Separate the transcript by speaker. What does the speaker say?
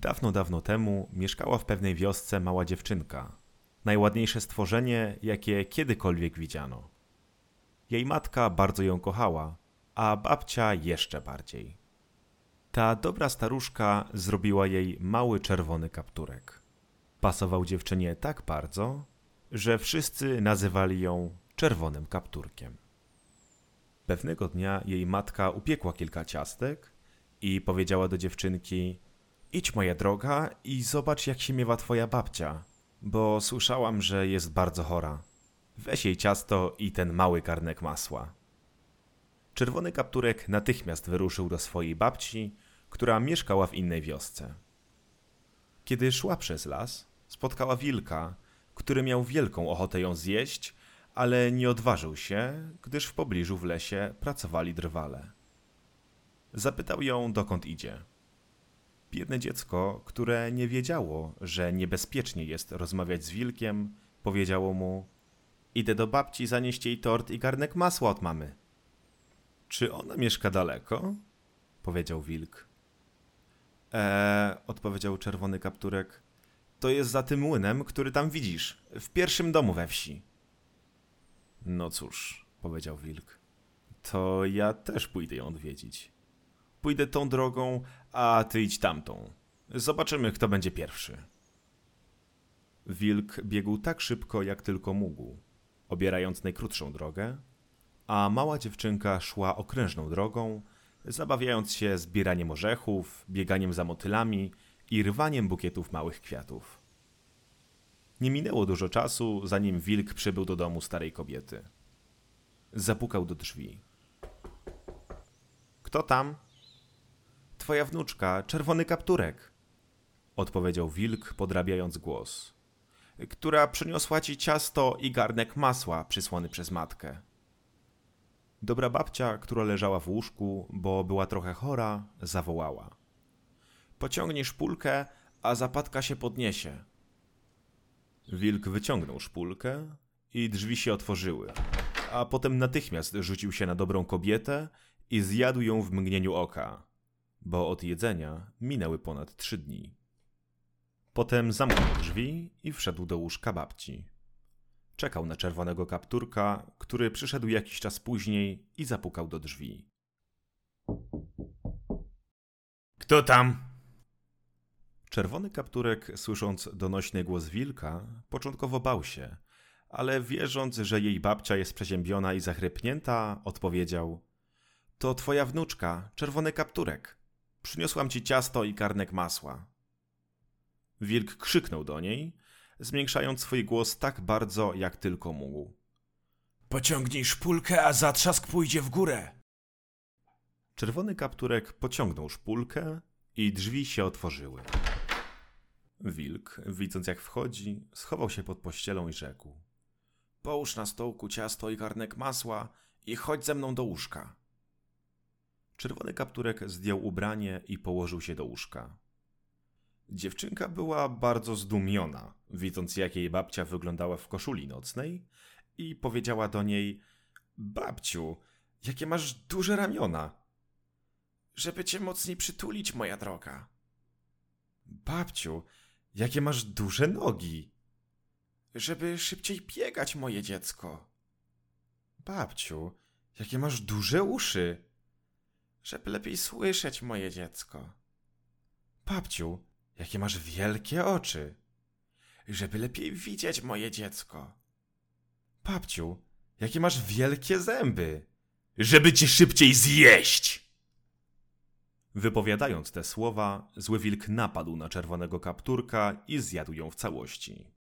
Speaker 1: Dawno, dawno temu mieszkała w pewnej wiosce mała dziewczynka. Najładniejsze stworzenie, jakie kiedykolwiek widziano. Jej matka bardzo ją kochała, a babcia jeszcze bardziej. Ta dobra staruszka zrobiła jej mały czerwony kapturek. Pasował dziewczynie tak bardzo, że wszyscy nazywali ją czerwonym kapturkiem. Pewnego dnia jej matka upiekła kilka ciastek i powiedziała do dziewczynki: Idź, moja droga, i zobacz, jak się miewa twoja babcia, bo słyszałam, że jest bardzo chora. Weź jej ciasto i ten mały garnek masła. Czerwony kapturek natychmiast wyruszył do swojej babci, która mieszkała w innej wiosce. Kiedy szła przez las, spotkała wilka, który miał wielką ochotę ją zjeść, ale nie odważył się, gdyż w pobliżu w lesie pracowali drwale. Zapytał ją, dokąd idzie. Biedne dziecko, które nie wiedziało, że niebezpiecznie jest rozmawiać z wilkiem, powiedziało mu: Idę do babci zanieść jej tort i garnek masła od mamy. Czy ona mieszka daleko? powiedział wilk. Eee, odpowiedział czerwony kapturek. To jest za tym młynem, który tam widzisz, w pierwszym domu we wsi. No cóż, powiedział wilk. To ja też pójdę ją odwiedzić. Pójdę tą drogą, a ty idź tamtą. Zobaczymy, kto będzie pierwszy. Wilk biegł tak szybko, jak tylko mógł, obierając najkrótszą drogę, a mała dziewczynka szła okrężną drogą, zabawiając się zbieraniem orzechów, bieganiem za motylami i rwaniem bukietów małych kwiatów. Nie minęło dużo czasu, zanim wilk przybył do domu starej kobiety. Zapukał do drzwi. Kto tam? Twoja wnuczka, czerwony kapturek, odpowiedział wilk, podrabiając głos, która przyniosła ci ciasto i garnek masła przysłany przez matkę. Dobra babcia, która leżała w łóżku, bo była trochę chora, zawołała. Pociągnij szpulkę, a zapadka się podniesie. Wilk wyciągnął szpulkę i drzwi się otworzyły, a potem natychmiast rzucił się na dobrą kobietę i zjadł ją w mgnieniu oka, bo od jedzenia minęły ponad trzy dni. Potem zamknął drzwi i wszedł do łóżka babci. Czekał na czerwonego kapturka, który przyszedł jakiś czas później i zapukał do drzwi. Kto tam? Czerwony kapturek, słysząc donośny głos wilka, początkowo bał się, ale wierząc, że jej babcia jest przeziębiona i zachrypnięta, odpowiedział: To twoja wnuczka, czerwony kapturek. Przyniosłam ci ciasto i karnek masła. Wilk krzyknął do niej, zwiększając swój głos tak bardzo, jak tylko mógł.
Speaker 2: Pociągnij szpulkę, a zatrzask pójdzie w górę.
Speaker 1: Czerwony kapturek pociągnął szpulkę i drzwi się otworzyły. Wilk, widząc jak wchodzi, schował się pod pościelą i rzekł: Połóż na stołku ciasto i garnek masła i chodź ze mną do łóżka. Czerwony kapturek zdjął ubranie i położył się do łóżka. Dziewczynka była bardzo zdumiona, widząc jak jej babcia wyglądała w koszuli nocnej i powiedziała do niej: Babciu, jakie masz duże ramiona! Żeby cię mocniej przytulić, moja droga. Babciu, jakie masz duże nogi! Żeby szybciej biegać, moje dziecko. Babciu, jakie masz duże uszy! Żeby lepiej słyszeć, moje dziecko. Babciu, jakie masz wielkie oczy! Żeby lepiej widzieć, moje dziecko. Babciu, jakie masz wielkie zęby! Żeby cię szybciej zjeść! Wypowiadając te słowa, zły wilk napadł na czerwonego kapturka i zjadł ją w całości.